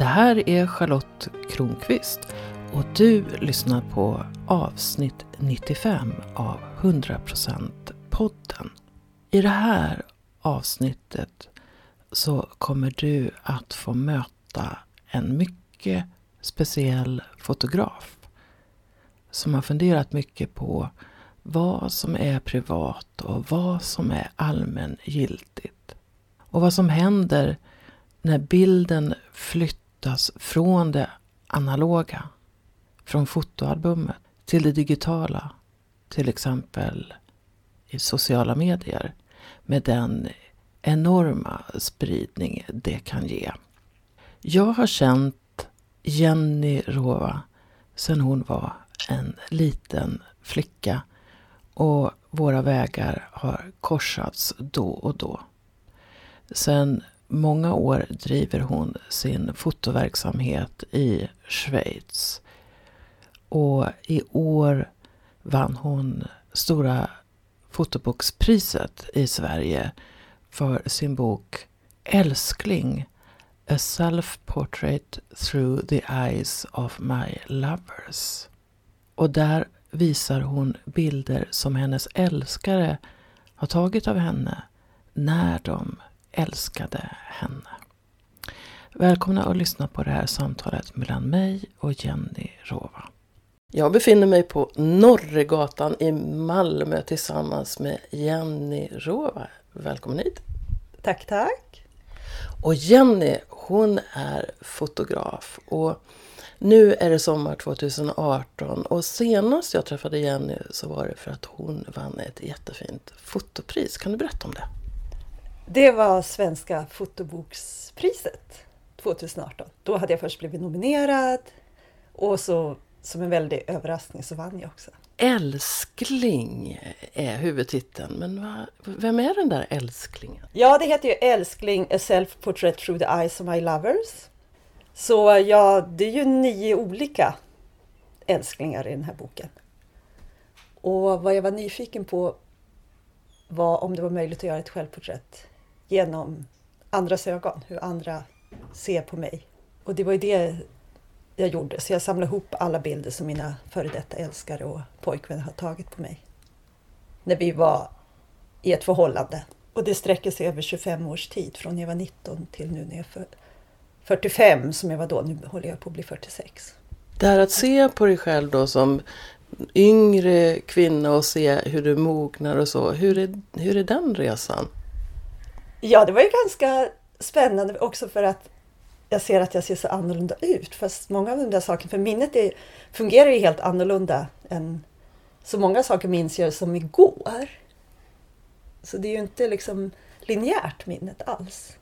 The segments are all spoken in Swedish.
Det här är Charlotte Kronqvist och du lyssnar på avsnitt 95 av 100% podden. I det här avsnittet så kommer du att få möta en mycket speciell fotograf som har funderat mycket på vad som är privat och vad som är allmängiltigt. Och vad som händer när bilden flyttas från det analoga, från fotoalbumet, till det digitala, till exempel i sociala medier, med den enorma spridning det kan ge. Jag har känt Jenny Rova sedan hon var en liten flicka och våra vägar har korsats då och då. Sen många år driver hon sin fotoverksamhet i Schweiz. Och i år vann hon Stora fotobokspriset i Sverige för sin bok Älskling A Self-Portrait Through the Eyes of My Lovers. Och där visar hon bilder som hennes älskare har tagit av henne när de älskade henne. Välkomna att lyssna på det här samtalet mellan mig och Jenny Rova. Jag befinner mig på Norregatan i Malmö tillsammans med Jenny Rova. Välkommen hit! Tack, tack! Och Jenny, hon är fotograf och nu är det sommar 2018 och senast jag träffade Jenny så var det för att hon vann ett jättefint fotopris. Kan du berätta om det? Det var Svenska fotobokspriset 2018. Då hade jag först blivit nominerad och så som en väldig överraskning så vann jag också. Älskling är huvudtiteln, men va, vem är den där älsklingen? Ja, det heter ju Älskling, A Self-Portrait Through the Eyes of My Lovers. Så ja, det är ju nio olika älsklingar i den här boken. Och vad jag var nyfiken på var om det var möjligt att göra ett självporträtt genom andras ögon, hur andra ser på mig. Och det var ju det jag gjorde, så jag samlade ihop alla bilder som mina före detta älskare och pojkvänner har tagit på mig. När vi var i ett förhållande. Och det sträcker sig över 25 års tid, från när jag var 19 till nu när jag är 45 som jag var då, nu håller jag på att bli 46. Det här att se på dig själv då som yngre kvinna och se hur du mognar och så, hur är, hur är den resan? Ja, det var ju ganska spännande också för att jag ser att jag ser så annorlunda ut. Fast många av de där sakerna, för minnet är, fungerar ju helt annorlunda än så många saker minns jag som igår. Så det är ju inte liksom linjärt minnet alls.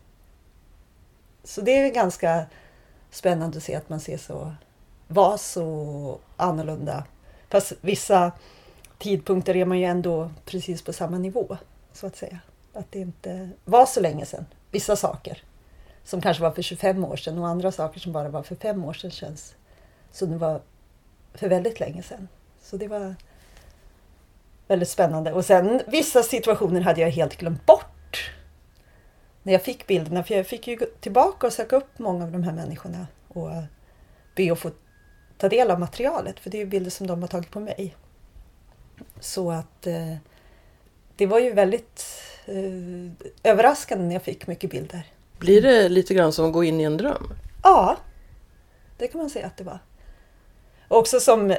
Så det är ganska spännande att se att man ser så, var så annorlunda. Fast vissa tidpunkter är man ju ändå precis på samma nivå, så att säga. Att det inte var så länge sedan. Vissa saker som kanske var för 25 år sedan och andra saker som bara var för fem år sedan känns som det var för väldigt länge sedan. Så det var väldigt spännande. Och sen vissa situationer hade jag helt glömt bort. När jag fick bilderna, för jag fick ju gå tillbaka och söka upp många av de här människorna och be att få ta del av materialet, för det är ju bilder som de har tagit på mig. Så att eh, det var ju väldigt överraskande när jag fick mycket bilder. Blir det lite grann som att gå in i en dröm? Ja, det kan man säga att det var. Också som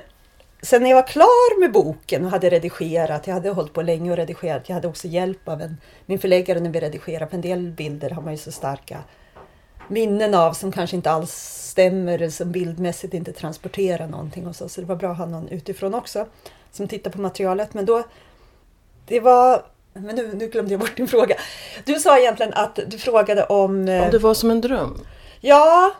Sen när jag var klar med boken och hade redigerat, jag hade hållit på länge och redigerat, jag hade också hjälp av en, min förläggare när vi redigerade, för en del bilder har man ju så starka minnen av som kanske inte alls stämmer, som bildmässigt inte transporterar någonting och så. Så det var bra att ha någon utifrån också som tittar på materialet. Men då, det var men nu, nu glömde jag bort din fråga. Du sa egentligen att du frågade om... Eh, om det var som en dröm? Ja,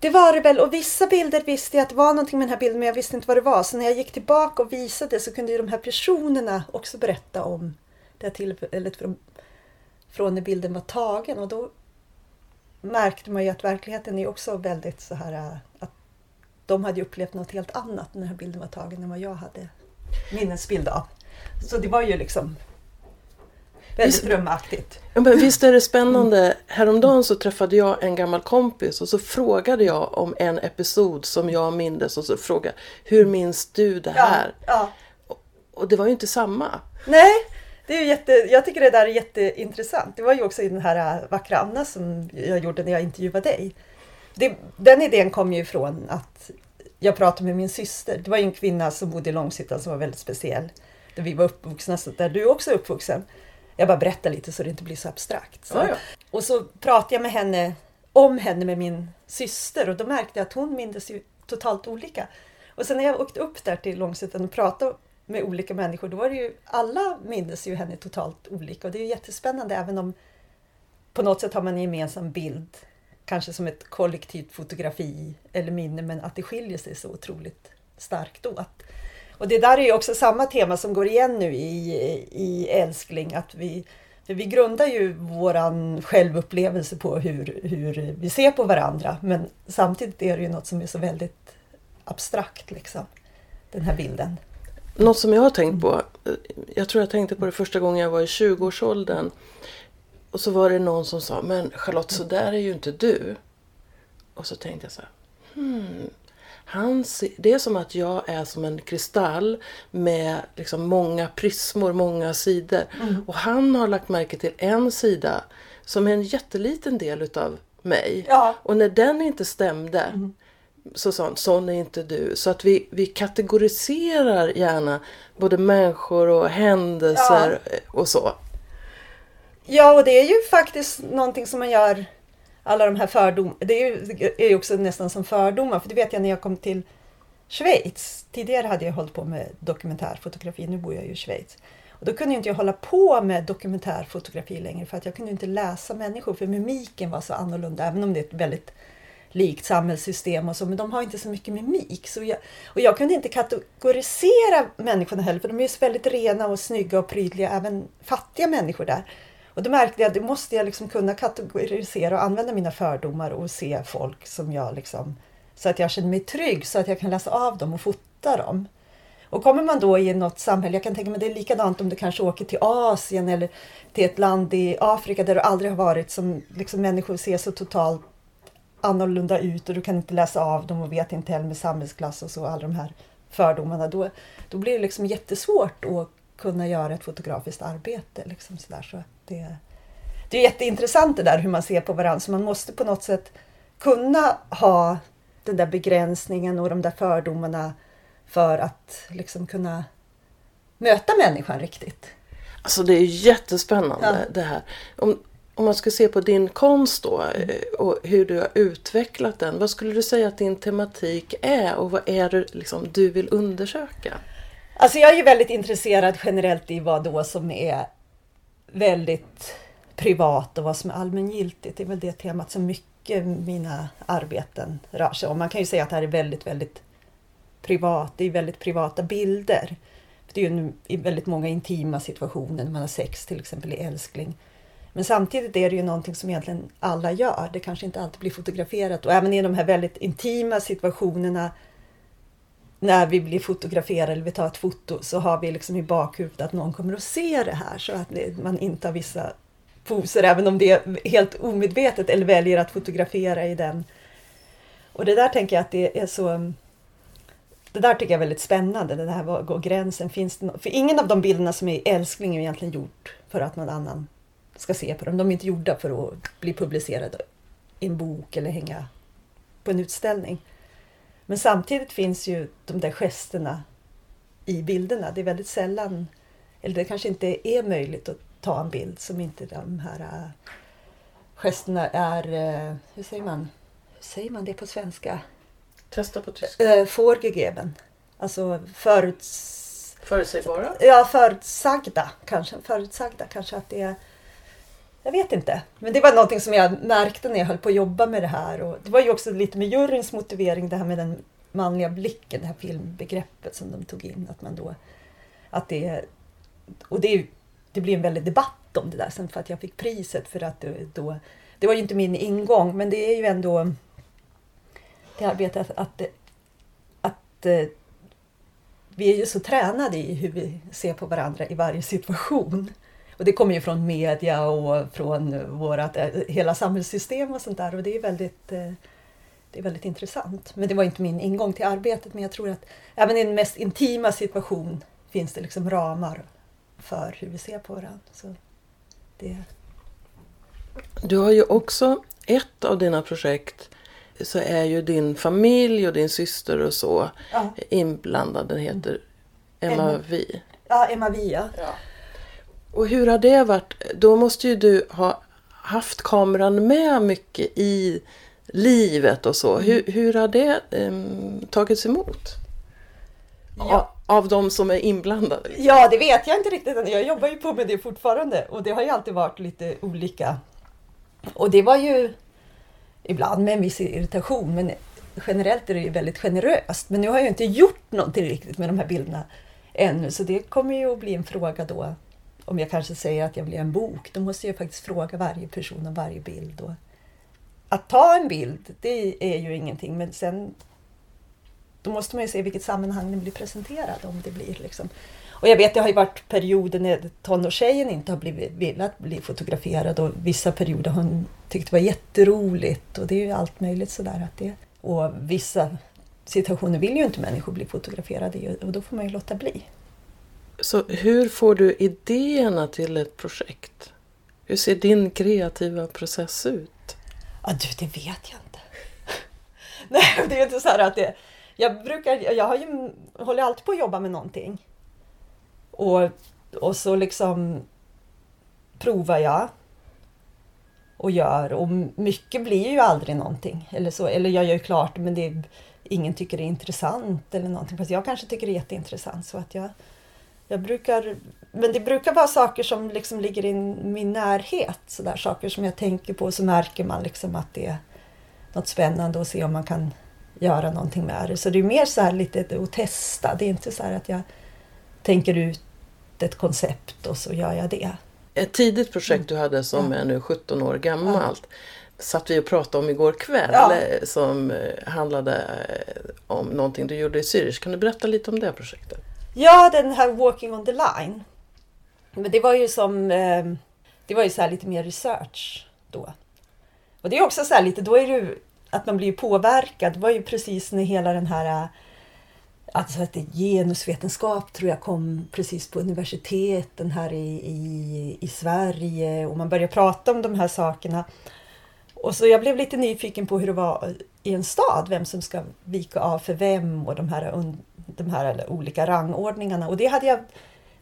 det var det väl. Och vissa bilder visste jag att det var någonting med den här bilden men jag visste inte vad det var. Så när jag gick tillbaka och visade så kunde ju de här personerna också berätta om det här tillfället från, från när bilden var tagen. Och då märkte man ju att verkligheten är också väldigt så här eh, att de hade upplevt något helt annat när den här bilden var tagen än vad jag hade minnesbild av. Så det var ju liksom Väldigt drömaktigt. Ja, men visst är det spännande. Häromdagen så träffade jag en gammal kompis och så frågade jag om en episod som jag mindes och så frågade hur minns du det här? Ja, ja. Och det var ju inte samma. Nej, det är jätte, jag tycker det där är jätteintressant. Det var ju också i den här äh, Vackra Anna som jag gjorde när jag intervjuade dig. Det, den idén kom ju ifrån att jag pratade med min syster. Det var ju en kvinna som bodde i Långshyttan som var väldigt speciell. Där vi var uppvuxna, så där du också är uppvuxen. Jag bara berättar lite så det inte blir så abstrakt. Så. Ja, ja. Och så pratade jag med henne om henne med min syster och då märkte jag att hon mindes ju totalt olika. Och sen när jag åkte upp där till Långshyttan och pratade med olika människor, då var det ju alla mindes ju henne totalt olika och det är ju jättespännande även om på något sätt har man en gemensam bild, kanske som ett kollektivt fotografi eller minne, men att det skiljer sig så otroligt starkt åt. Och det där är ju också samma tema som går igen nu i, i Älskling, att vi, för vi grundar ju våran självupplevelse på hur, hur vi ser på varandra, men samtidigt är det ju något som är så väldigt abstrakt, liksom, den här bilden. Något som jag har tänkt på. Jag tror jag tänkte på det första gången jag var i 20-årsåldern. Och så var det någon som sa, men Charlotte så där är ju inte du. Och så tänkte jag så här, hmm. Han, se- det är som att jag är som en kristall med liksom många prismor, många sidor. Och han har lagt märke till en sida som är en jätteliten del utav mig. Ja. Och när den inte stämde så sa han, sån är inte du. Så att vi, vi kategoriserar gärna både människor och händelser och så. Ja, och det är ju faktiskt någonting som man gör, alla de här fördomarna. Det är ju, är ju också nästan som fördomar, för det vet jag när jag kom till Schweiz. Tidigare hade jag hållit på med dokumentärfotografi, nu bor jag ju i Schweiz. Och då kunde jag inte hålla på med dokumentärfotografi längre för att jag kunde inte läsa människor för mimiken var så annorlunda, även om det är ett väldigt likt samhällssystem och så, men de har inte så mycket mimik. Så jag, och jag kunde inte kategorisera människorna heller, för de är ju så väldigt rena och snygga och prydliga, även fattiga människor där. Och då märkte jag att det måste jag liksom kunna kategorisera och använda mina fördomar och se folk som jag liksom, så att jag känner mig trygg, så att jag kan läsa av dem och fota dem. Och kommer man då i något samhälle, jag kan tänka mig det är likadant om du kanske åker till Asien eller till ett land i Afrika där du aldrig har varit, som liksom människor ser så totalt annorlunda ut och du kan inte läsa av dem och vet inte heller med samhällsklass och så, alla de här fördomarna. Då, då blir det liksom jättesvårt att kunna göra ett fotografiskt arbete. Liksom sådär. Så det, det är jätteintressant det där hur man ser på varandra, så man måste på något sätt kunna ha den där begränsningen och de där fördomarna för att liksom kunna möta människan riktigt. Alltså det är jättespännande Ja. det här. Om, om man ska se på din konst då eh, och hur du har utvecklat den. Vad skulle du säga att din tematik är och vad är det liksom du vill undersöka? Alltså jag är ju väldigt intresserad generellt i vad då som är väldigt privat och vad som är allmängiltigt. Det är väl det temat som mycket mina arbeten rör sig om. Man kan ju säga att det här är väldigt, väldigt privat. Det är väldigt privata bilder. Det är ju i väldigt många intima situationer när man har sex, till exempel i älskling. Men samtidigt är det ju någonting som egentligen alla gör. Det kanske inte alltid blir fotograferat och även i de här väldigt intima situationerna när vi blir fotograferade eller vi tar ett foto så har vi liksom i bakhuvudet att någon kommer att se det här så att man inte har vissa poser även om det är helt omedvetet eller väljer att fotografera i den. Och det där tänker jag att det är så det där tycker jag är väldigt spännande. Det här var går gränsen? Finns det no för ingen av de bilderna som är i Älskling är egentligen gjort för att någon annan ska se på dem. De är inte gjorda för att bli publicerade i en bok eller hänga på en utställning. Men samtidigt finns ju de där gesterna i bilderna. Det är väldigt sällan, eller det kanske inte är möjligt att ta en bild som inte de här äh, gesterna är, äh, hur säger man, hur säger man det på svenska? Testa på tyska. Äh, vorgegeben. Alltså föruts, Förutsägbara? ja, förutsagda kanske. Förutsagda kanske att det är jag vet inte. Men det var någonting som jag märkte när jag höll på att jobba med det här. Och det var ju också lite med juryns motivering, det här med den manliga blicken, det här filmbegreppet som de tog in. Att man då, att det, och det, det blir en väldig debatt om det där sen för att jag fick priset för att det, då, det var ju inte min ingång, men det är ju ändå det arbetet att, att, att eh, vi är ju så tränade i hur vi ser på varandra i varje situation. Och det kommer ju från media och från vårat, eh, hela samhällssystem och sånt där och det är väldigt eh, det är väldigt intressant. Men det var inte min ingång till arbetet men jag tror att även i den mest intima situation finns det liksom ramar för hur vi ser på varandra. Så det... Du har ju också ett av dina projekt så är ju din familj och din syster och så Ja. inblandad. Den heter Emma Emma. Vi. Ja, Emma Via. Och hur har det varit? Då måste ju du ha haft kameran med mycket i livet och så. Hur, hur har det um, tagits emot? Ja. Av, de som är inblandade? liksom? Ja, det vet jag inte riktigt. Jag jobbar ju på med det fortfarande och det har ju alltid varit lite olika. Och det var ju ibland med en viss irritation men generellt är det ju väldigt generöst. Men nu har jag inte gjort någonting riktigt med de här bilderna ännu så det kommer ju att bli en fråga då. Om jag kanske säger att jag vill göra en bok, då måste jag faktiskt fråga varje person om varje bild. Och att ta en bild, det är ju ingenting men sen då måste man ju se vilket sammanhang den blir presenterad om det blir. Liksom. Och jag vet, det har ju varit perioder när tonårstjejen inte har blivit, velat bli fotograferad och vissa perioder har hon tyckt det var jätteroligt och det är ju allt möjligt sådär. Att det, och vissa situationer vill ju inte människor bli fotograferade i och då får man ju låta bli. Så hur får du idéerna till ett projekt? Hur ser din kreativa process ut? Ja du, det vet jag inte. Nej, det är inte så här att det... Jag brukar, jag har ju, håller alltid på att jobba med någonting. Och, och så liksom provar jag och gör och mycket blir ju aldrig någonting. Eller, så, eller jag gör ju klart men det ingen tycker det är intressant eller någonting. Fast jag kanske tycker det är jätteintressant. Så att jag, jag brukar, men det brukar vara saker som liksom ligger i min närhet. Så där, saker som jag tänker på så märker man liksom att det är något spännande och se om man kan göra någonting med det. Så det är mer så här lite att testa. Det är inte så här att jag tänker ut ett koncept och så gör jag det. Ett tidigt projekt du hade som Mm. Ja. är nu 17 år gammalt satt vi och pratade om igår kväll Ja. eh, som eh, handlade eh, om någonting du gjorde i Zürich. Kan du berätta lite om det projektet? Ja, den här Walking on the line. Men det var ju som, eh, det var ju så här lite mer research då. Och det är också så här lite, då är det ju att man blir påverkad. Det var ju precis när hela den här, alltså att det genusvetenskap tror jag kom precis på universiteten här i, i, i Sverige och man började prata om de här sakerna. Och så jag blev lite nyfiken på hur det var i en stad, vem som ska vika av för vem och de här, de här olika rangordningarna. Och det hade jag,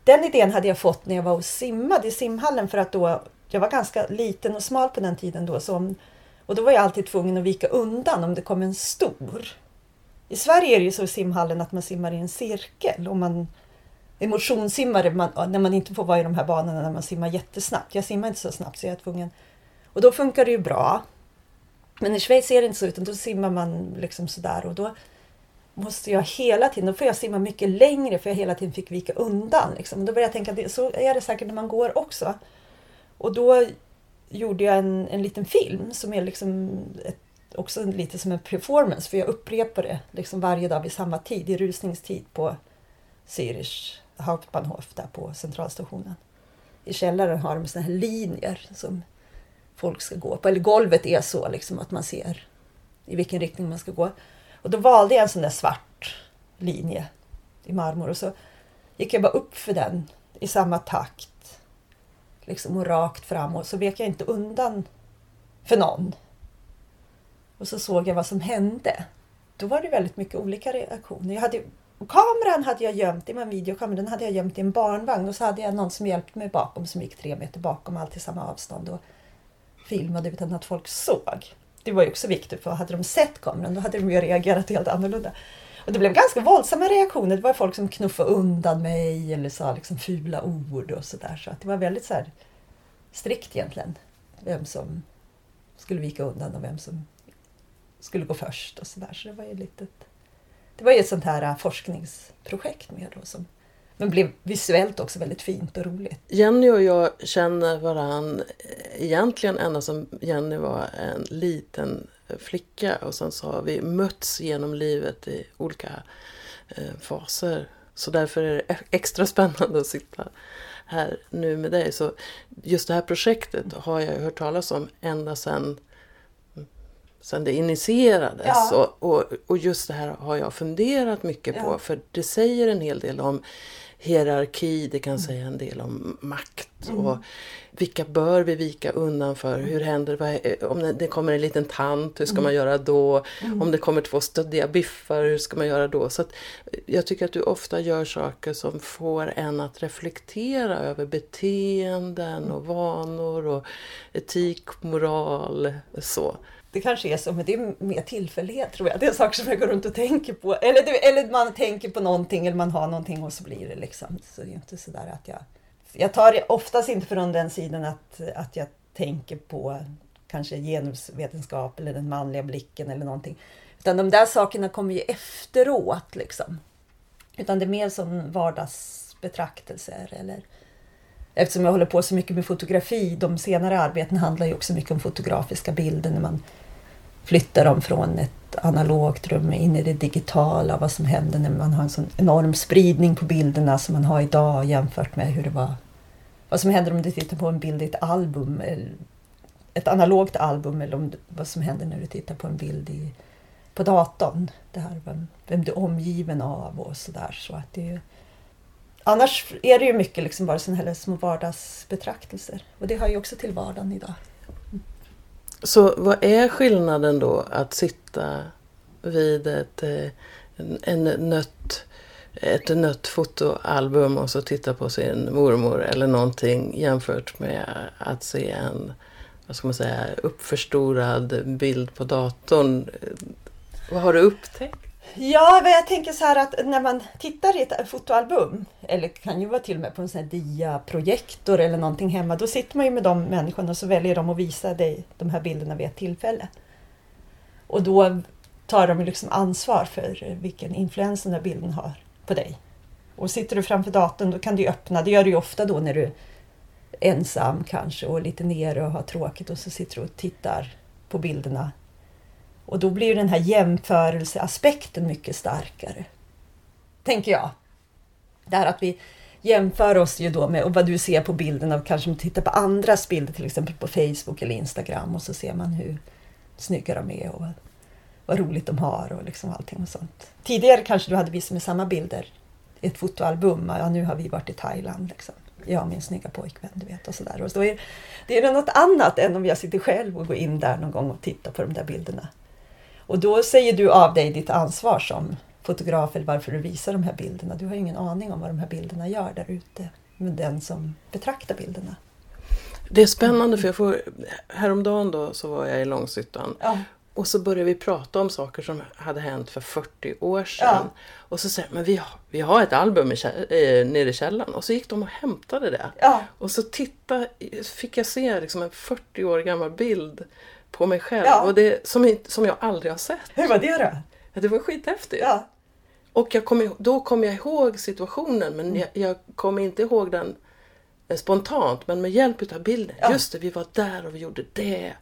den idén hade jag fått när jag var och simmade i simhallen för att då, jag var ganska liten och smal på den tiden då. Så om, och då var jag alltid tvungen att vika undan om det kom en stor. I Sverige är det ju så i simhallen att man simmar i en cirkel. Och man är motionssimmare man, när man inte får vara i de här banorna när man simmar jättesnabbt. Jag simmar inte så snabbt så jag är tvungen. Och då funkar det ju bra. Men i Schweiz är det inte så utan då simmar man liksom sådär och då måste jag hela tiden, då får jag simma mycket längre för jag hela tiden fick vika undan. Liksom. Då började jag tänka, det- så är det säkert när man går också. Och då gjorde jag en, en liten film som är liksom ett, också lite som en performance för jag upprepar det liksom varje dag vid samma tid, i rusningstid på Zürich Hauptbahnhof där på centralstationen. I källaren har de såna här linjer som folk ska gå på. Eller golvet är så liksom att man ser i vilken riktning man ska gå. Och då valde jag en sån där svart linje i marmor och så gick jag bara upp för den i samma takt. Liksom och rakt framåt så vek jag inte undan för någon. Och så såg jag vad som hände. Då var det väldigt mycket olika reaktioner. Jag hade, kameran hade jag gömt, i min videokamera, den hade jag gömt i en barnvagn och så hade jag någon som hjälpte mig bakom som gick tre meter bakom, allt i samma avstånd och filmade utan att folk såg. Det var ju också viktigt för hade de sett kameran då hade de ju reagerat helt annorlunda. Och det blev ganska våldsamma reaktioner. Det var folk som knuffade undan mig eller sa liksom fula ord och sådär. Så att det var väldigt så här strikt egentligen. Vem som skulle vika undan och vem som skulle gå först och sådär. Så det var ju lite... Det var ju ett sånt här forskningsprojekt med då som men blev visuellt också väldigt fint och roligt. Jenny och jag känner varann egentligen ända som Jenny var en liten flicka och sen så har vi mötts genom livet i olika eh, faser Så därför är det extra spännande att sitta här nu med dig. Så just det här projektet har jag hört talas om ända sedan sen det initierades. Ja. Och, och, och, just det här har jag funderat mycket ja. på för det säger en hel del om hierarki, det kan mm. säga en del om makt. Mm. Och vilka bör vi vika undan för? Hur händer det? Om det kommer en liten tant, hur ska mm. man göra då? Om det kommer två stöddiga biffar, hur ska man göra då? Så Jag tycker att du ofta gör saker som får en att reflektera över beteenden och vanor och etik, moral. så det kanske är så, men det är mer tillfällighet tror jag. Det är saker som jag går runt och tänker på. Eller, det, eller man tänker på någonting eller man har någonting och så blir det liksom. Så det är inte sådär att jag... Jag tar det oftast inte från den sidan att, att jag tänker på kanske genusvetenskap eller den manliga blicken eller någonting. Utan de där sakerna kommer ju efteråt liksom. Utan det är mer som vardagsbetraktelser eller eftersom jag håller på så mycket med fotografi, de senare arbeten handlar ju också mycket om fotografiska bilder när man flyttar dem från ett analogt rum in i det digitala, vad som händer när man har en sån enorm spridning på bilderna som man har idag jämfört med hur det var. Vad som händer om du tittar på en bild i ett album, ett analogt album eller om, vad som händer när du tittar på en bild i, på datorn. Det här vem, vem du är omgiven av och sådär. Så att det Annars är det ju mycket liksom bara sådana här små vardagsbetraktelser. Och det hör ju också till vardagen idag. Så vad är skillnaden då att sitta vid ett, en, en nött, ett nött fotoalbum och så titta på sin mormor eller någonting jämfört med att se en vad ska man säga, uppförstorad bild på datorn. Vad har du upptäckt? Ja, men jag tänker så här att när man tittar i ett fotoalbum, eller kan ju vara till och med på en sån här diaprojektor eller någonting hemma, då sitter man ju med de människorna och så väljer de att visa dig de här bilderna vid ett tillfälle. Och då tar de liksom ansvar för vilken influens den här bilden har på dig. Och sitter du framför datorn då kan du öppna, det gör du ju ofta då när du är ensam kanske och lite nere och har tråkigt och så sitter du och tittar på bilderna och då blir den här jämförelseaspekten mycket starkare. Tänker jag. Det här att vi jämför oss ju då med vad du ser på bilderna, kanske om du tittar på andras bilder, till exempel på Facebook eller Instagram och så ser man hur snygga de är och vad, vad roligt de har och liksom allting och sånt. Tidigare kanske du hade visat med samma bilder i ett fotoalbum. Ja, nu har vi varit i Thailand. Liksom. Jag och min snygga pojkvän, du vet. Och så där. Och så är, det är något annat än om jag sitter själv och går in där någon gång och tittar på de där bilderna. Och då säger du av dig ditt ansvar som fotograf eller varför du visar de här bilderna. Du har ju ingen aning om vad de här bilderna gör där ute med den som betraktar bilderna. Det är spännande för jag får, häromdagen då så var jag i Långshyttan ja. och så började vi prata om saker som hade hänt för 40 år sedan. Ja. Och så säger men vi har, vi har ett album i, eh, nere i källaren och så gick de och hämtade det. Ja. Och så titta, fick jag se liksom en 40 år gammal bild på mig själv. Ja. Och det, som, som jag aldrig har sett. Hur var det då? Ja, det var skithäftigt. Ja. Och jag kom, då kom jag ihåg situationen men mm. jag, jag kom inte ihåg den eh, spontant men med hjälp av bilden. Ja. Just det, vi var där och vi gjorde det.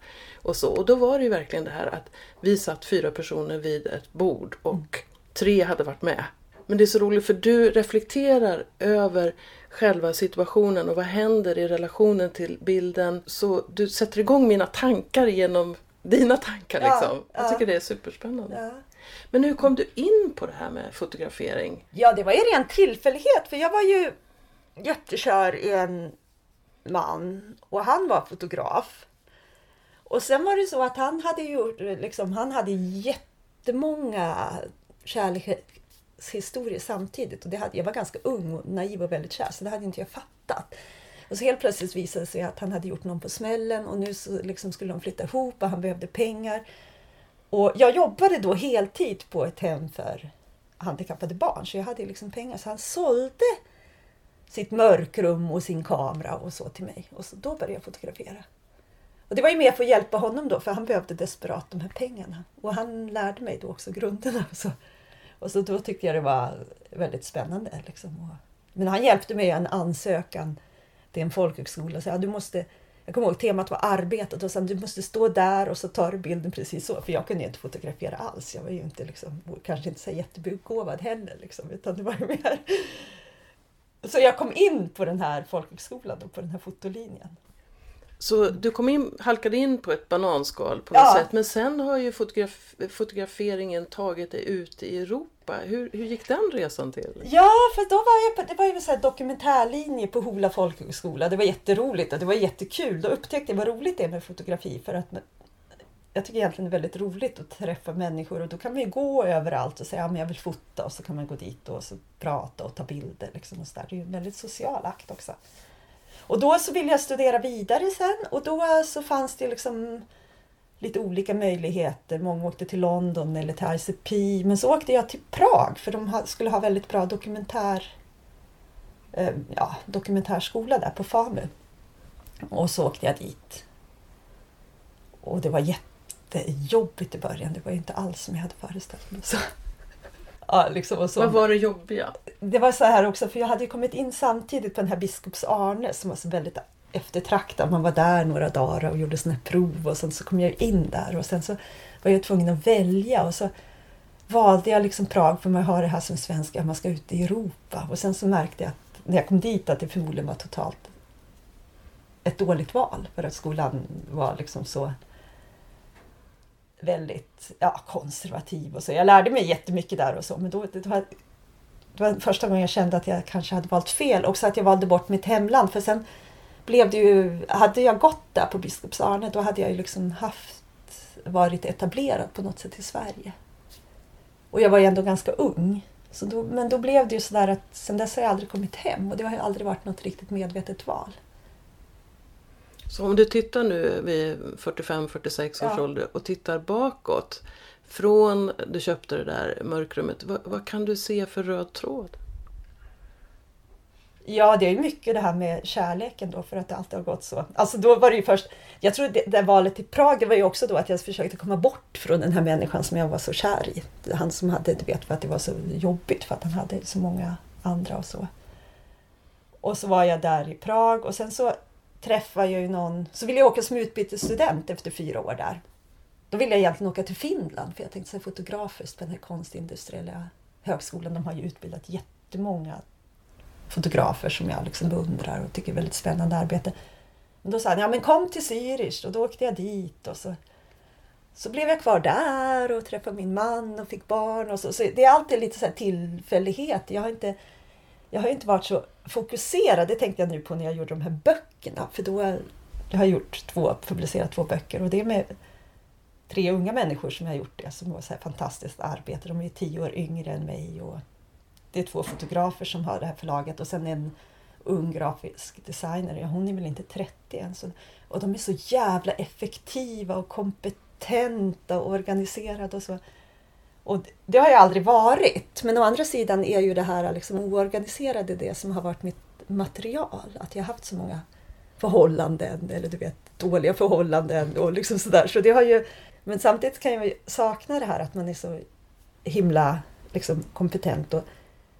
Och, så. och då var det ju verkligen det här att vi satt fyra personer vid ett bord och mm. tre hade varit med. Men det är så roligt för du reflekterar över själva situationen och vad händer i relationen till bilden. Så du sätter igång mina tankar genom dina tankar. Ja, liksom. Jag ja. tycker det är superspännande. Ja. Men hur kom du in på det här med fotografering? Ja, det var ju ren tillfällighet för jag var ju jättekär i en man och han var fotograf. Och sen var det så att han hade gjort, liksom, han hade jättemånga kärlek, historier samtidigt. Och det hade, jag var ganska ung och naiv och väldigt kär så det hade inte jag fattat. Och så helt plötsligt visade det sig att han hade gjort någon på smällen och nu så liksom skulle de flytta ihop och han behövde pengar. Och jag jobbade då heltid på ett hem för handikappade barn så jag hade liksom pengar. Så han sålde sitt mörkrum och sin kamera och så till mig. Och så då började jag fotografera. Och det var ju mer för att hjälpa honom då för han behövde desperat de här pengarna. Och han lärde mig då också grunderna. Så och så då tyckte jag det var väldigt spännande. Liksom. Men han hjälpte mig med en ansökan till en folkhögskola. Så, ja, du måste jag kommer ihåg temat var arbetet och sen du måste stå där och så tar du bilden precis så. För jag kunde ju inte fotografera alls. Jag var ju inte liksom, kanske inte så jättebegåvad heller. Liksom, utan det var mer... Så jag kom in på den här folkhögskolan, då, på den här fotolinjen. Så du kom in, halkade in på ett bananskal på något Ja. sätt. Men sen har ju fotograf, fotograferingen tagit dig ut i Europa. Hur, hur gick den resan till? Ja, för då var jag på, det var ju sån här dokumentärlinje på Hola folkhögskola. Det var jätteroligt och det var jättekul. Då upptäckte jag vad roligt det är med fotografi. För att jag tycker egentligen det är väldigt roligt att träffa människor och då kan man ju gå överallt och säga att ja, jag vill fota och så kan man gå dit och så prata och ta bilder. Liksom och så där. Det är ju en väldigt social akt också. Och då så ville jag studera vidare sen och då så fanns det liksom lite olika möjligheter. Många åkte till London eller till ICP. Men så åkte jag till Prag för de skulle ha väldigt bra dokumentär, eh, ja, dokumentärskola där på FAMU. Och så åkte jag dit. Och det var jättejobbigt i början. Det var ju inte alls som jag hade föreställt mig. Så, ja, liksom. Vad var det jobbiga? Det var så här också, för jag hade kommit in samtidigt på den här biskops Arne som var så väldigt eftertraktad. Man var där några dagar och gjorde såna prov och sen så kom jag in där och sen så var jag tvungen att välja och så valde jag liksom Prag för man har det här som svenska, man ska ut i Europa. Och sen så märkte jag att när jag kom dit att det förmodligen var totalt ett dåligt val för att skolan var liksom så väldigt ja, konservativ och så. Jag lärde mig jättemycket där och så men då, det, var, det var första gången jag kände att jag kanske hade valt fel. Också att jag valde bort mitt hemland för sen blev det ju, hade jag gått där på Biskops Arne då hade jag ju liksom haft, varit etablerad på något sätt i Sverige. Och jag var ju ändå ganska ung. Så då, men då blev det ju sådär att sen dess har jag aldrig kommit hem och det har ju aldrig varit något riktigt medvetet val. Så om du tittar nu vid 45-46 års Ja. ålder och tittar bakåt. Från du köpte det där mörkrummet. Vad, vad kan du se för röd tråd? Ja, det är mycket det här med kärleken då för att det alltid har gått så. Alltså då var det ju först, jag tror det, det valet i Prag det var ju också då att jag försökte komma bort från den här människan som jag var så kär i. Han som hade, du vet, för att det var så jobbigt för att han hade så många andra och så. Och så var jag där i Prag och sen så träffade jag ju någon, så ville jag åka som utbytesstudent efter fyra år där. Då ville jag egentligen åka till Finland för jag tänkte så fotografiskt på den här konstindustriella högskolan. De har ju utbildat jättemånga fotografer som jag liksom beundrar och tycker är väldigt spännande arbete. Men då sa han, ja men kom till Zürich och då åkte jag dit och så, så blev jag kvar där och träffade min man och fick barn och så. så det är alltid lite så här tillfällighet. Jag har inte, jag har inte varit så fokuserad, det tänkte jag nu på när jag gjorde de här böckerna. För då har jag gjort två, publicerat två böcker och det är med tre unga människor som jag har gjort det som var så här fantastiskt arbete. De är tio år yngre än mig och det är två fotografer som har det här förlaget och sen en ung grafisk designer. Ja, hon är väl inte 30 än. Så, och de är så jävla effektiva och kompetenta och organiserade och så. Och det- har jag aldrig varit. Men å andra sidan är ju det här liksom oorganiserade det som har varit mitt material. Att jag har haft så många förhållanden eller du vet dåliga förhållanden och liksom sådär. Så det har ju, men samtidigt kan jag sakna det här att man är så himla liksom, kompetent. Och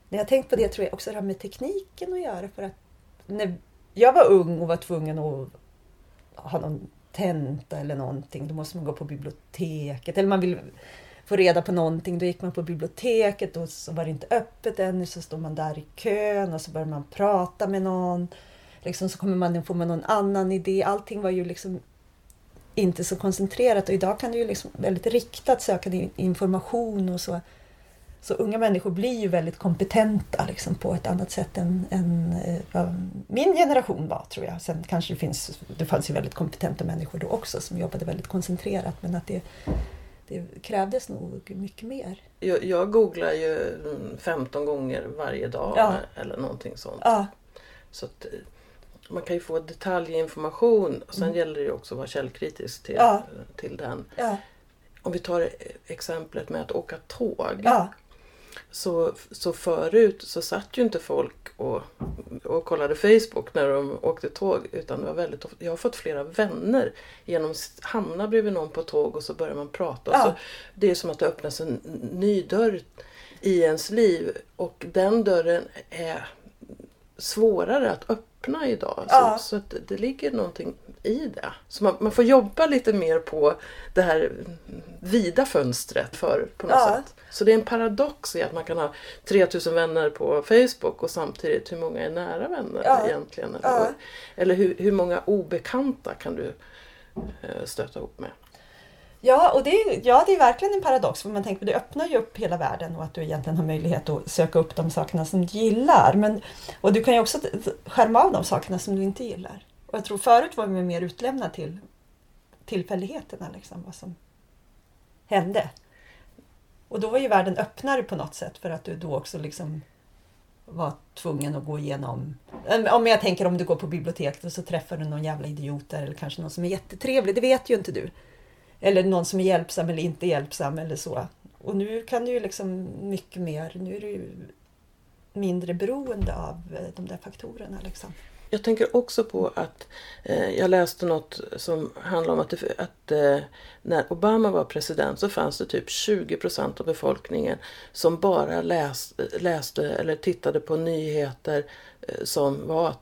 när jag tänkt på det tror jag också det har med tekniken att göra. För att när jag var ung och var tvungen att ha någon tenta eller någonting, då måste man gå på biblioteket. Eller man vill få reda på någonting, då gick man på biblioteket och så var det inte öppet ännu, så står man där i kön och så börjar man prata med någon. Liksom så kommer man, få med någon annan idé. Allting var ju liksom inte så koncentrerat och idag kan du ju liksom väldigt riktat söka information och så. Så unga människor blir ju väldigt kompetenta liksom, på ett annat sätt än, än eh, vad min generation var tror jag. Sen kanske det finns, det fanns ju väldigt kompetenta människor då också som jobbade väldigt koncentrerat men att det, det krävdes nog mycket mer. Jag, jag googlar ju mm, 15 gånger varje dag Ja. eller någonting sånt. Ja, Så att, eh, man kan ju få detaljinformation. Sen gäller det ju också att vara källkritisk till, Mm. Ja. till den. Om vi tar eh, exemplet med att åka tåg. Så, så förut så satt ju inte folk och, och kollade Facebook när de åkte tåg. Utan det var väldigt ofta, jag har fått flera vänner genom att hamna bredvid någon på tåg och så börjar man prata. Ja. så, det är som att det öppnas en ny dörr i ens liv. Och den dörren är svårare att öppna öppna idag. Ja. Så, så det ligger någonting i det. Så man, man får jobba lite mer på det här vida fönstret för på något Ja. sätt. Så det är en paradox i att man kan ha 3000 vänner på Facebook och samtidigt hur många är nära vänner Ja. egentligen? Eller, eller hur, hur många obekanta kan du eh, stöta ihop med? Ja, och det är, ja, det är verkligen en paradox. För man tänker att det öppnar ju upp hela världen och att du egentligen har möjlighet att söka upp de sakerna som du gillar. Men, och du kan ju också skärma av de sakerna som du inte gillar. Och jag tror förut var man mer utlämnad till tillfälligheterna, liksom, vad som hände. Och då var ju världen öppnare på något sätt för att du då också liksom var tvungen att gå igenom... Om jag tänker om du går på biblioteket och så träffar du någon jävla idiot där eller kanske någon som är jättetrevlig, det vet ju inte du. Eller någon som är hjälpsam eller inte hjälpsam eller så. Och nu kan du ju liksom mycket mer, nu är du mindre beroende av eh, de där faktorerna. Liksom. Jag tänker också på att eh, jag läste något som handlar om att, det, att eh, när Obama var president så fanns det typ 20 procent av befolkningen som bara läs, läste eller tittade på nyheter eh, som var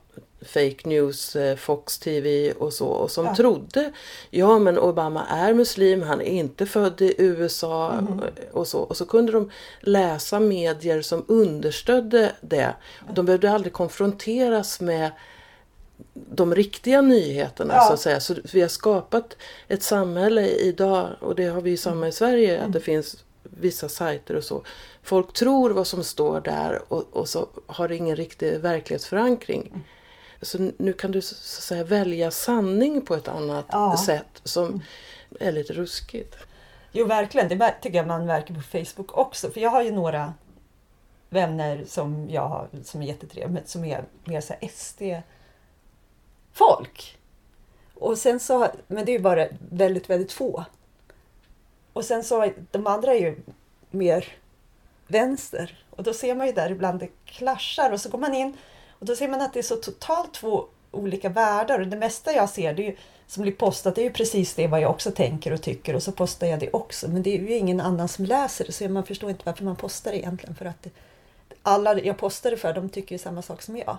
fake news, eh, Fox TV och så och som Ja. trodde ja men Obama är muslim, han är inte född i USA Mhm. och så. Och så kunde de läsa medier som understödde det. De behövde aldrig konfronteras med de riktiga nyheterna Ja. så att säga. Så vi har skapat ett samhälle idag och det har vi ju samma i Sverige att det finns vissa sajter och så. Folk tror vad som står där och, och så har det ingen riktig verklighetsförankring. Så nu kan du så att säga välja sanning på ett annat Ja. sätt som är lite ruskigt. Jo, verkligen. Det tycker jag man märker på Facebook också. För jag har ju några vänner som jag har, som är jättetrevliga, men som är mer så SD-folk. Och sen så, men det är ju bara väldigt, väldigt få. Och sen så, de andra är ju mer vänster. Och då ser man ju där ibland det klaschar och så går man in och då ser man att det är så totalt två olika världar. Och det mesta jag ser det ju, som blir postat det är ju precis det vad jag också tänker och tycker och så postar jag det också. Men det är ju ingen annan som läser det så man förstår inte varför man postar det egentligen. För att det, alla jag postar det för de tycker ju samma sak som jag.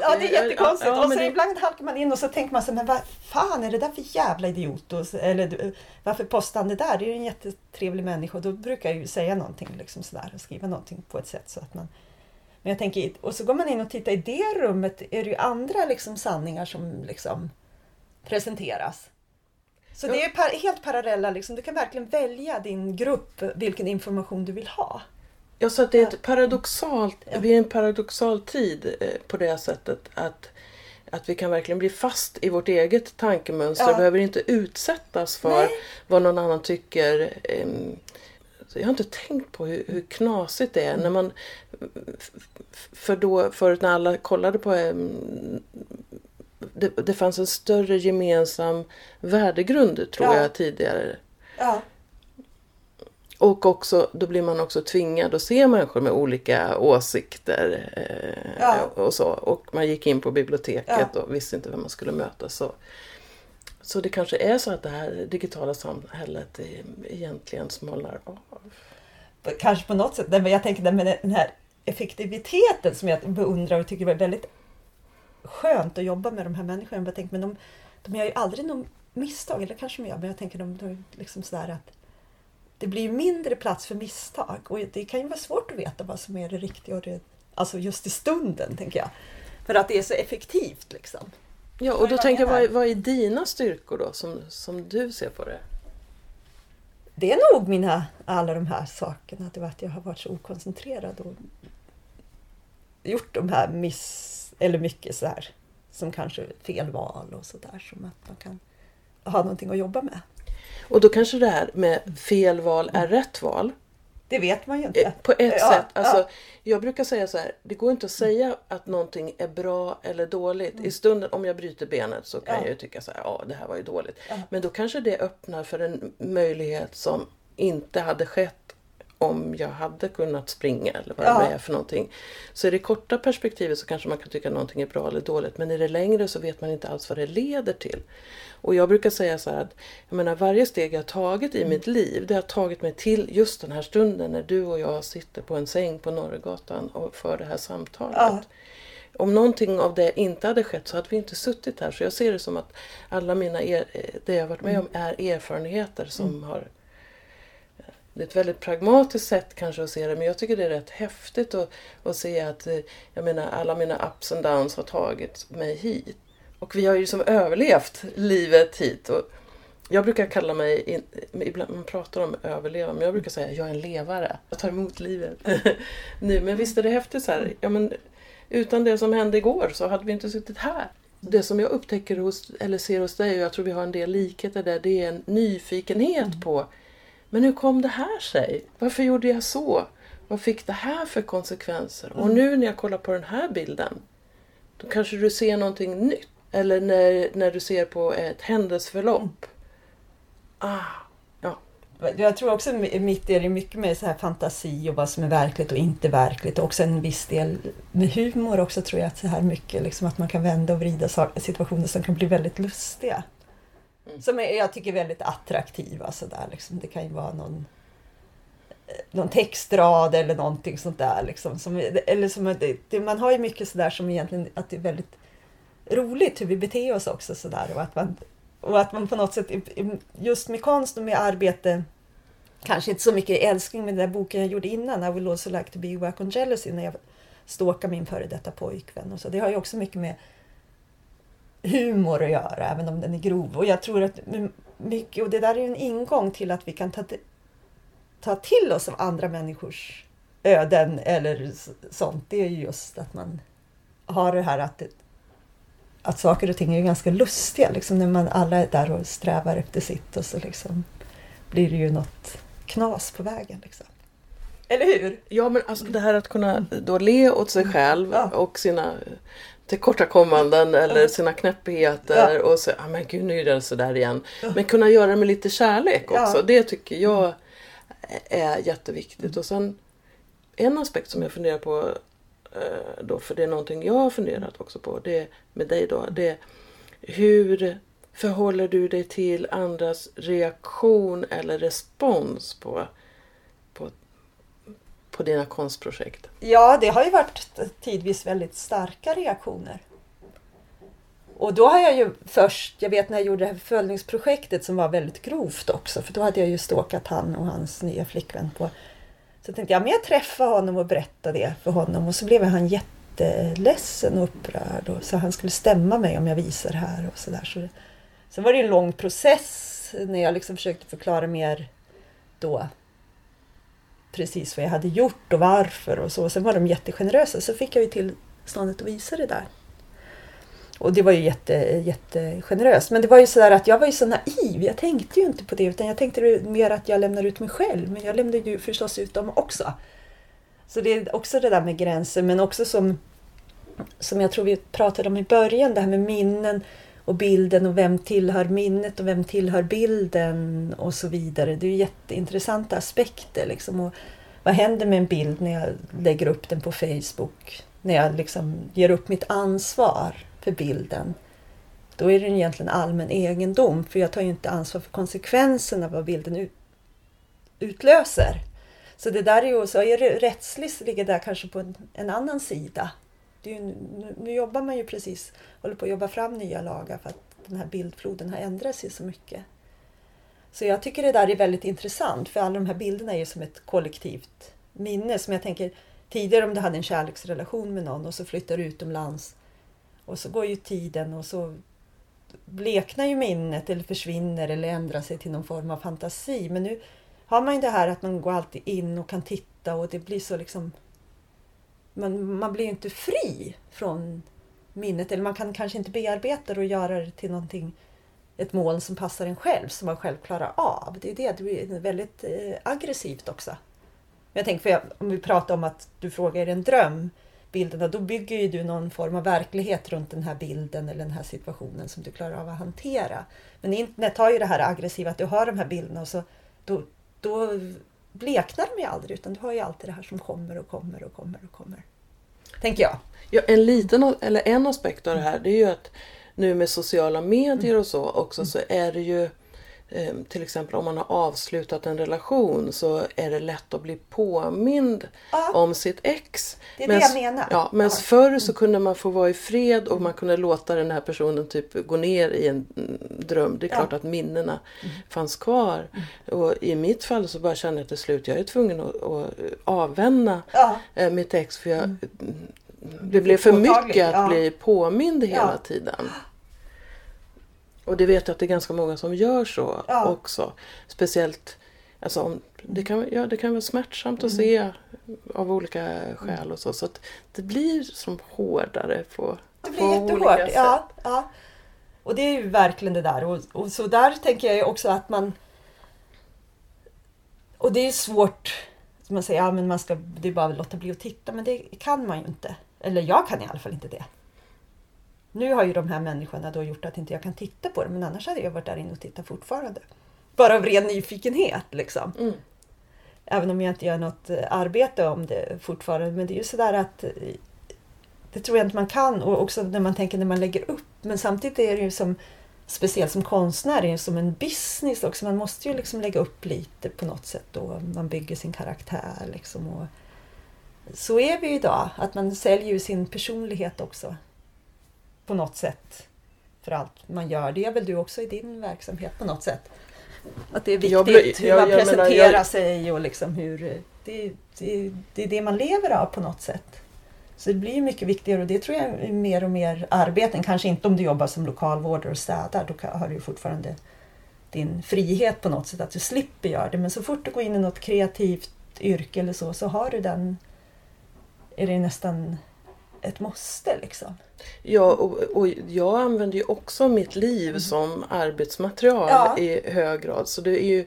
Ja, det är jättekonstigt. Ja, och så det- ibland halkar man in och så tänker man så men vad fan är det där för jävla idiot? Och, eller varför postar han det där? Det är ju en jättetrevlig människa. Och då brukar jag ju säga någonting liksom sådär och skriva någonting på ett sätt så att man men jag tänker, och så går man in och tittar i det rummet är det ju andra liksom sanningar som liksom presenteras. Så Ja. det är par, helt parallella, liksom. du kan verkligen välja din grupp, vilken information du vill ha. Jag sa att det är Ja. ett paradoxalt, Ja. vi är en paradoxal tid eh, på det sättet att, att vi kan verkligen bli fast i vårt eget tankemönster Ja. behöver inte utsättas för Nej. vad någon annan tycker. Så Jag har inte tänkt på hur, hur knasigt det är när man... För då, förut när alla kollade på... ehm, Det, det fanns en större gemensam värdegrund tror Ja. jag tidigare. Ja, Och också, då blir man också tvingad att se människor med olika åsikter. Eh, Ja. och, så. och man gick in på biblioteket Ja. och visste inte vem man skulle möta. Så, så det kanske är så att det här digitala samhället egentligen smalnar av. kanske på något sätt. Men jag tänker med den här effektiviteten som jag beundrar och tycker är väldigt skönt att jobba med de här människorna. Jag tänker, men de, de gör ju aldrig något misstag, eller kanske de gör, men jag tänker de, de är liksom sådär att det blir mindre plats för misstag och det kan ju vara svårt att veta vad som är det riktiga och det, alltså just i stunden, tänker jag. För att det är så effektivt liksom. Ja, och då tänker jag, vad, är- vad är dina styrkor då som, som du ser på det? Det är nog mina, alla de här sakerna, det var att jag har varit så okoncentrerad och gjort de här miss, eller mycket så här som kanske fel val och sådär som att man kan ha någonting att jobba med. Och då kanske det här med fel val är rätt val. Det vet man ju Eh, inte. På ett Ja, sätt. Alltså, ja. Jag brukar säga så här, det går inte att säga att någonting är bra eller dåligt. I stunden om jag bryter benet så kan Mm. Ja. jag ju tycka så här, ja det här var ju dåligt. Men då kanske det öppnar för en möjlighet som inte hade skett om jag hade kunnat springa eller vad Ja. det är för någonting. Så i det korta perspektivet så kanske man kan tycka att någonting är bra eller dåligt men i det längre så vet man inte alls vad det leder till. Och jag brukar säga så här att jag menar, varje steg jag har tagit i mitt liv det har tagit mig till just den här stunden när du och jag sitter på en säng på Norrgatan och för det här samtalet. Ja. om någonting av det inte hade skett så hade vi inte suttit här. Så jag ser det som att alla mina er, det jag varit med om är erfarenheter som Mm. har det är ett väldigt pragmatiskt sätt kanske att se det men jag tycker det är rätt häftigt att, att se att eh, jag menar, alla mina ups and downs har tagit mig hit. Och vi har ju som överlevt livet hit. Och jag brukar kalla mig, in, ibland man pratar om överleva, men jag brukar säga jag är en levare. Jag tar emot livet nu. Men visst är det häftigt så här, ja, men, utan det som hände igår så hade vi inte suttit här. Det som jag upptäcker hos, eller ser hos dig, och jag tror vi har en del likheter där, det är en nyfikenhet på men hur kom det här sig? Varför gjorde jag så? Vad fick det här för konsekvenser? Och nu när jag kollar på den här bilden, då kanske du ser någonting nytt. Eller när, när du ser på ett händelseförlopp. Ah, ja. Jag tror också mitt är det mycket med så här fantasi och vad som är verkligt och inte verkligt. Och också en viss del med humor också tror jag att så här mycket liksom att man kan vända och vrida situationer som kan bli väldigt lustiga. Mm. Som är, jag tycker är väldigt attraktiva sådär liksom. Det kan ju vara någon eh, någon textrad eller någonting sånt där liksom. Som, eller som, det, man har ju mycket sådär som egentligen att det är väldigt roligt hur vi beter oss också sådär och att man och att man på något sätt, just med konst och med arbete, kanske inte så mycket älskling med den där boken jag gjorde innan, I will also like to be back on jealousy, när jag stalkar min före detta pojkvän. Och så. Det har ju också mycket med humor att göra, även om den är grov. Och jag tror att mycket, och det där är ju en ingång till att vi kan ta, ta till oss av andra människors öden eller sånt. Det är ju just att man har det här att att saker och ting är ganska lustiga. Liksom när man alla är där och strävar efter sitt och så liksom blir det ju något knas på vägen. Liksom. Eller hur? ja, men alltså det här att kunna då le åt sig själv Ja. och sina tillkortakommanden eller sina knäppigheter Ja. och så, ah, men gud nu är det sådär igen. Men kunna göra det med lite kärlek Ja. också, det tycker jag är jätteviktigt. Och sen en aspekt som jag funderar på eh, då, för det är någonting jag har funderat också på, det med dig då, det är hur förhåller du dig till andras reaktion eller respons på, på dina konstprojekt? Ja, det har ju varit tidvis väldigt starka reaktioner. Och då har jag ju först, jag vet när jag gjorde det här förföljningsprojektet som var väldigt grovt också, för då hade jag ju stalkat han och hans nya flickvän på så tänkte jag, men jag träffar honom och berättar det för honom och så blev han jätteledsen och upprörd och så han skulle stämma mig om jag visar här och sådär. Så, sen var det ju en lång process när jag liksom försökte förklara mer då precis vad jag hade gjort och varför och så. Sen var de jättegenerösa så fick jag ju tillståndet att visa det där. Och det var ju jätte, jättegeneröst. Men det var ju sådär att jag var ju så naiv. Jag tänkte ju inte på det utan jag tänkte mer att jag lämnar ut mig själv. Men jag lämnade ju förstås ut dem också. Så det är också det där med gränser men också som, som jag tror vi pratade om i början, det här med minnen och bilden och vem tillhör minnet och vem tillhör bilden och så vidare. Det är ju jätteintressanta aspekter. Liksom. Och vad händer med en bild när jag lägger upp den på Facebook? När jag liksom ger upp mitt ansvar för bilden. Då är den egentligen allmän egendom för jag tar ju inte ansvar för konsekvenserna av vad bilden utlöser. Så det där är ju, så är det rättsligt ligger där kanske på en, en annan sida. Det är ju, nu, nu jobbar man ju precis, håller på att jobba fram nya lagar för att den här bildfloden har ändrat sig så mycket. Så jag tycker det där är väldigt intressant för alla de här bilderna är ju som ett kollektivt minne som jag tänker tidigare om du hade en kärleksrelation med någon och så flyttar du utomlands och så går ju tiden och så bleknar ju minnet eller försvinner eller ändrar sig till någon form av fantasi. Men nu har man ju det här att man går alltid in och kan titta och det blir så liksom man, man blir inte fri från minnet eller man kan kanske inte bearbeta det och göra det till någonting ett mål som passar en själv, som man själv klarar av. Det är det, det blir väldigt eh, aggressivt också. Jag tänker, för jag, om vi pratar om att du frågar är det en dröm, bilderna, då bygger ju du någon form av verklighet runt den här bilden eller den här situationen som du klarar av att hantera. Men internet har ju det här aggressiva, att du har de här bilderna och så då, då bleknar de ju aldrig, utan du har ju alltid det här som kommer och kommer och kommer och kommer. Tänker jag. Ja, en liten, eller en aspekt av det här det är ju att nu med sociala medier och så också så är det ju till exempel om man har avslutat en relation så är det lätt att bli påmind Ja. om sitt ex. Det är det Mens- jag menar. Ja, men förr så kunde man få vara i fred och man kunde låta den här personen typ gå ner i en mm, dröm. Det är Ja. Mm. klart att minnena fanns kvar. Och i mitt fall så bara kände jag till slut jag är tvungen att, att avvända Ja. eh, mitt ex för jag, det blev för mycket att ja. bli påmind hela tiden. Och det vet jag att det är ganska många som gör så Ja. också. Speciellt, alltså om, det, kan, ja, det kan vara smärtsamt att se av olika skäl och så. Så att det blir som hårdare på, Det på blir olika jättehårt. sätt. Ja, ja. Och det är ju verkligen det där. Och, och så där tänker jag ju också att man... Och det är svårt. Man säger ja, men man ska, det är bara att låta bli att titta. Men det kan man ju inte. Eller jag kan i alla fall inte det. Nu har ju de här människorna då gjort att inte jag kan titta på det. Men annars hade jag varit där inne och tittat fortfarande. Bara av ren nyfikenhet liksom. Mm. Även om jag inte gör något eh, arbete om det fortfarande. Men det är ju sådär att eh, det tror jag inte man kan. Och också när man tänker när man lägger upp. Men samtidigt är det ju som speciellt som konstnär, är ju som en business också. Man måste ju liksom lägga upp lite på något sätt då. Man bygger sin karaktär liksom. Och så är vi idag. Att man säljer ju sin personlighet också. På något sätt. För allt man gör. Det är väl du också i din verksamhet på något sätt. Att det är viktigt Jag hur jag- man jag menar, presenterar jag- sig och liksom hur... Det, det, det är det man lever av på något sätt. Så det blir mycket viktigare och det tror jag är mer och mer arbeten. Kanske inte om du jobbar som lokalvårdare och städar. Då har du ju fortfarande din frihet på något sätt att du slipper göra det. Men så fort du går in i något kreativt yrke eller så, så har du den... Är det nästan ett måste liksom. Ja, och, och jag använder ju också mitt liv som arbetsmaterial Mm. Ja. i hög grad. Så det är ju,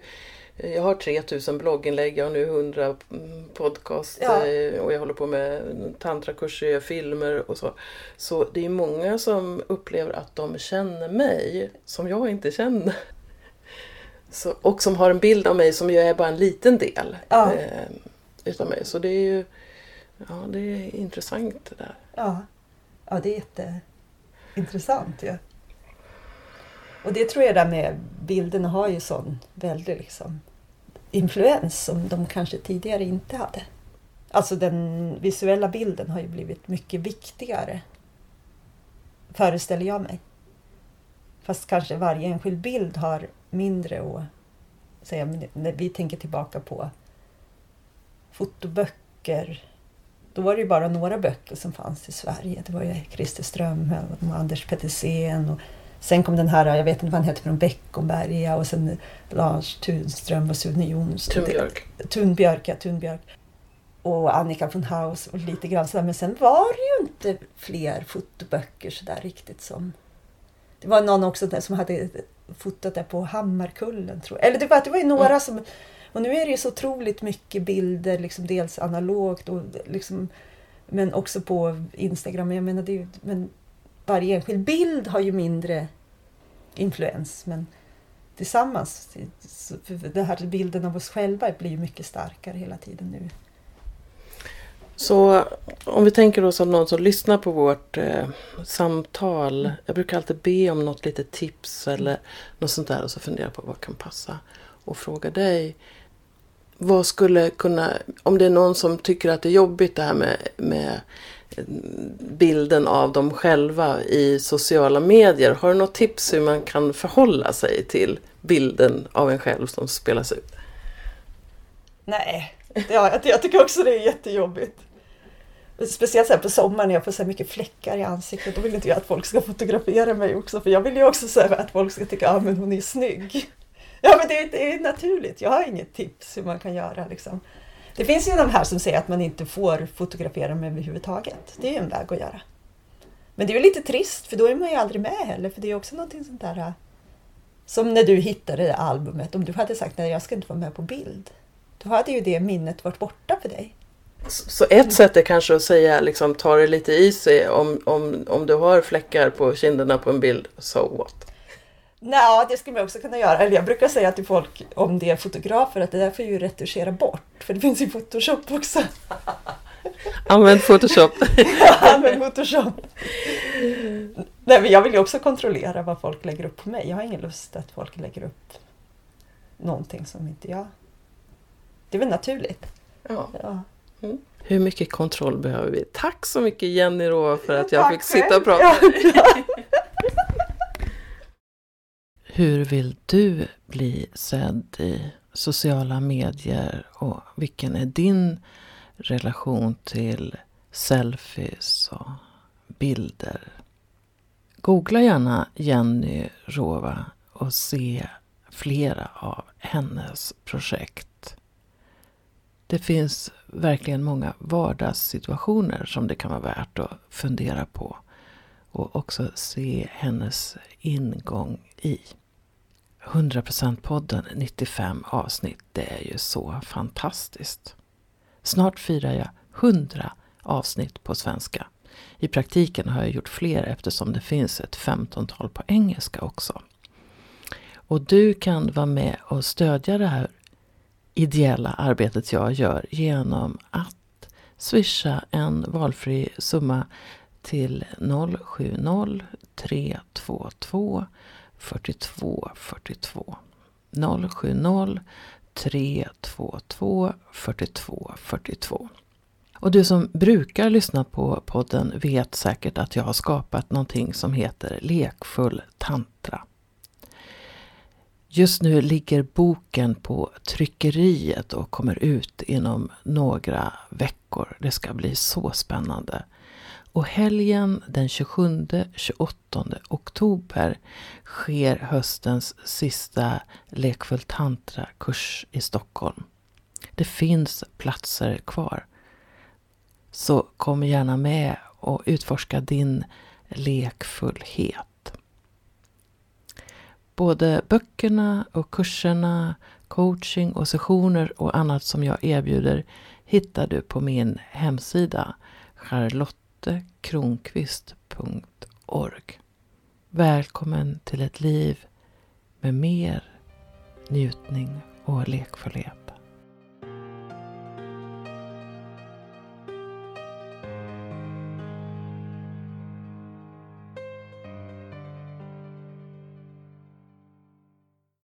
jag har 3000 blogginlägg, jag har nu 100 podcast Ja. eh, och jag håller på med tantrakurser, jag filmer och så. Så det är många som upplever att de känner mig som jag inte känner. Så, och som har en bild av mig som ju är bara en liten del Ja. eh, utav mig. Så det är ju ja, det är intressant det där. Ja, ja det är jätteintressant ju. Och det tror jag där med bilderna har ju sån väldig liksom, influens som de kanske tidigare inte hade. Alltså den visuella bilden har ju blivit mycket viktigare. Föreställer jag mig. Fast kanske varje enskild bild har mindre att säga. Men när vi tänker tillbaka på fotoböcker då var det ju bara några böcker som fanns i Sverige. Det var ju Christer Strömhög och Anders Petersen. Och sen kom den här, jag vet inte vad han hette, från Beckomberga och sen Lars Tunström och Sune Jonsson. Tunbjörk. Tunbjörk, ja, Tunbjörk. Och Annika von Haus och lite grann sådär. Men sen var det ju inte fler fotoböcker sådär riktigt som... Det var någon också som hade fotat där på Hammarkullen tror jag. Eller det var, det var ju några Mm. som... Och nu är det ju så otroligt mycket bilder, liksom dels analogt och liksom... Men också på Instagram. Jag menar, det är ju, men varje enskild bild har ju mindre influens. Men tillsammans, den här bilden av oss själva blir ju mycket starkare hela tiden nu. Så om vi tänker oss att någon som lyssnar på vårt eh, samtal. Jag brukar alltid be om något litet tips eller något sånt där och så fundera på vad kan passa. Och fråga dig. Vad skulle kunna, om det är någon som tycker att det är jobbigt det här med, med bilden av dem själva i sociala medier. Har du något tips hur man kan förhålla sig till bilden av en själv som spelas ut? Nej, ja, jag tycker också det är jättejobbigt. Speciellt så här på sommaren när jag får så här mycket fläckar i ansiktet. Då vill inte jag att folk ska fotografera mig också. För jag vill ju också säga att folk ska tycka att ah, hon är snygg. Ja men det är, det är naturligt. Jag har inget tips hur man kan göra. Liksom. Det finns ju de här som säger att man inte får fotografera mig överhuvudtaget. Det är ju en väg att göra. Men det är ju lite trist för då är man ju aldrig med heller. För det är också någonting sånt där. Äh, som när du hittade det albumet. Om du hade sagt nej jag ska inte vara med på bild. Då hade ju det minnet varit borta för dig. Så ett sätt är kanske att säga, liksom, ta det lite i sig om, om, om du har fläckar på kinderna på en bild, so what? Nej, det skulle man också kunna göra. Eller jag brukar säga till folk om det är fotografer att det där får ju retuschera bort. För det finns ju Photoshop också. Använd Photoshop. Använd Photoshop. Nej, men jag vill ju också kontrollera vad folk lägger upp på mig. Jag har ingen lust att folk lägger upp någonting som inte jag... Det är väl naturligt. Ja. Ja. Hur mycket kontroll behöver vi? Tack så mycket Jenny Rå för att Ja, jag tack fick sitta och prata. Ja. Hur vill du bli sedd i sociala medier och vilken är din relation till selfies och bilder? Googla gärna Jenny Rova och se flera av hennes projekt. Det finns verkligen många vardagssituationer som det kan vara värt att fundera på och också se hennes ingång i. 100% podden 95 avsnitt, det är ju så fantastiskt. Snart firar jag 100 avsnitt på svenska. I praktiken har jag gjort fler eftersom det finns ett 15-tal på engelska också. Och du kan vara med och stödja det här ideella arbetet jag gör genom att swisha en valfri summa till 070 322 42 42 070 322 42 42 och du som brukar lyssna på podden vet säkert att jag har skapat någonting som heter Lekfull tantra. Just nu ligger boken på tryckeriet och kommer ut inom några veckor. Det ska bli så spännande. Och helgen den 27-28 oktober sker höstens sista Lekfull tantra-kurs i Stockholm. Det finns platser kvar. Så kom gärna med och utforska din lekfullhet. Både böckerna och kurserna, coaching och sessioner och annat som jag erbjuder hittar du på min hemsida lottekronqvist.org. Välkommen till ett liv med mer njutning och lekfullhet.